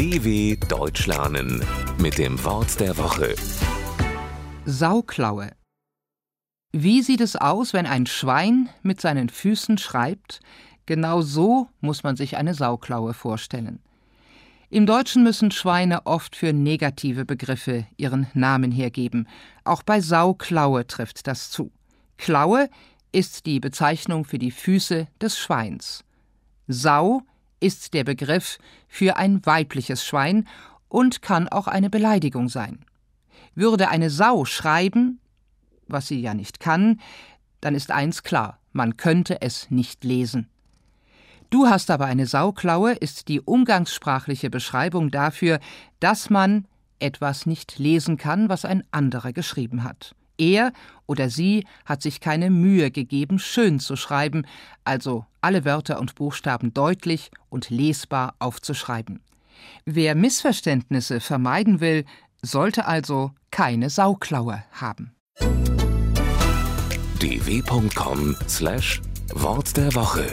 DW Deutsch lernen mit dem Wort der Woche. Sauklaue. Wie sieht es aus, wenn ein Schwein mit seinen Füßen schreibt? Genau so muss man sich eine Sauklaue vorstellen. Im Deutschen müssen Schweine oft für negative Begriffe ihren Namen hergeben. Auch bei Sauklaue trifft das zu. Klaue ist die Bezeichnung für die Füße des Schweins. Sau ist der Begriff für ein weibliches Schwein und kann auch eine Beleidigung sein. Würde eine Sau schreiben, was sie ja nicht kann, dann ist eins klar, man könnte es nicht lesen. Du hast aber eine Sauklaue ist die umgangssprachliche Beschreibung dafür, dass man etwas nicht lesen kann, was ein anderer geschrieben hat. Er oder sie hat sich keine Mühe gegeben, schön zu schreiben, also alle Wörter und Buchstaben deutlich und lesbar aufzuschreiben. Wer Missverständnisse vermeiden will, sollte also keine Sauklaue haben. dw.com/wort der Woche